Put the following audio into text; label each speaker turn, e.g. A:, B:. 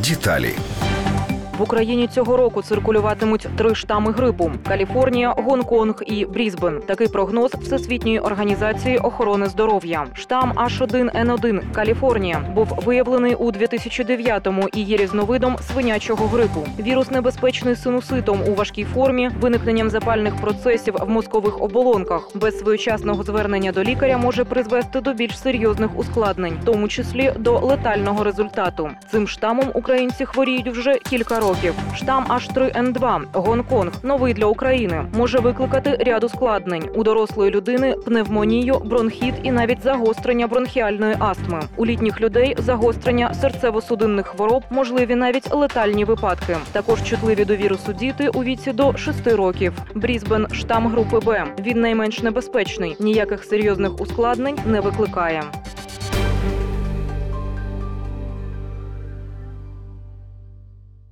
A: Деталі.
B: В Україні цього року циркулюватимуть три штами грипу: Каліфорнія, Гонконг і Брізбен. Такий прогноз Всесвітньої організації охорони здоров'я. Штам H1N1 Каліфорнія був виявлений у 2009-му і є різновидом свинячого грипу. Вірус небезпечний синуситом у важкій формі, виникненням запальних процесів в мозкових оболонках. Без своєчасного звернення до лікаря може призвести до більш серйозних ускладнень, в тому числі до летального результату. Цим штамом українці хворіють вже кілька років. Штам H3N2 Гонконг новий для України може викликати ряд ускладнень у дорослої людини пневмонію, бронхіт і навіть загострення бронхіальної астми. У літніх людей загострення серцево-судинних хвороб, можливі навіть летальні випадки. Також чутливі до вірусу діти у віці до 6 років. Брізбен штам групи Б. Він найменш небезпечний, ніяких серйозних ускладнень не викликає.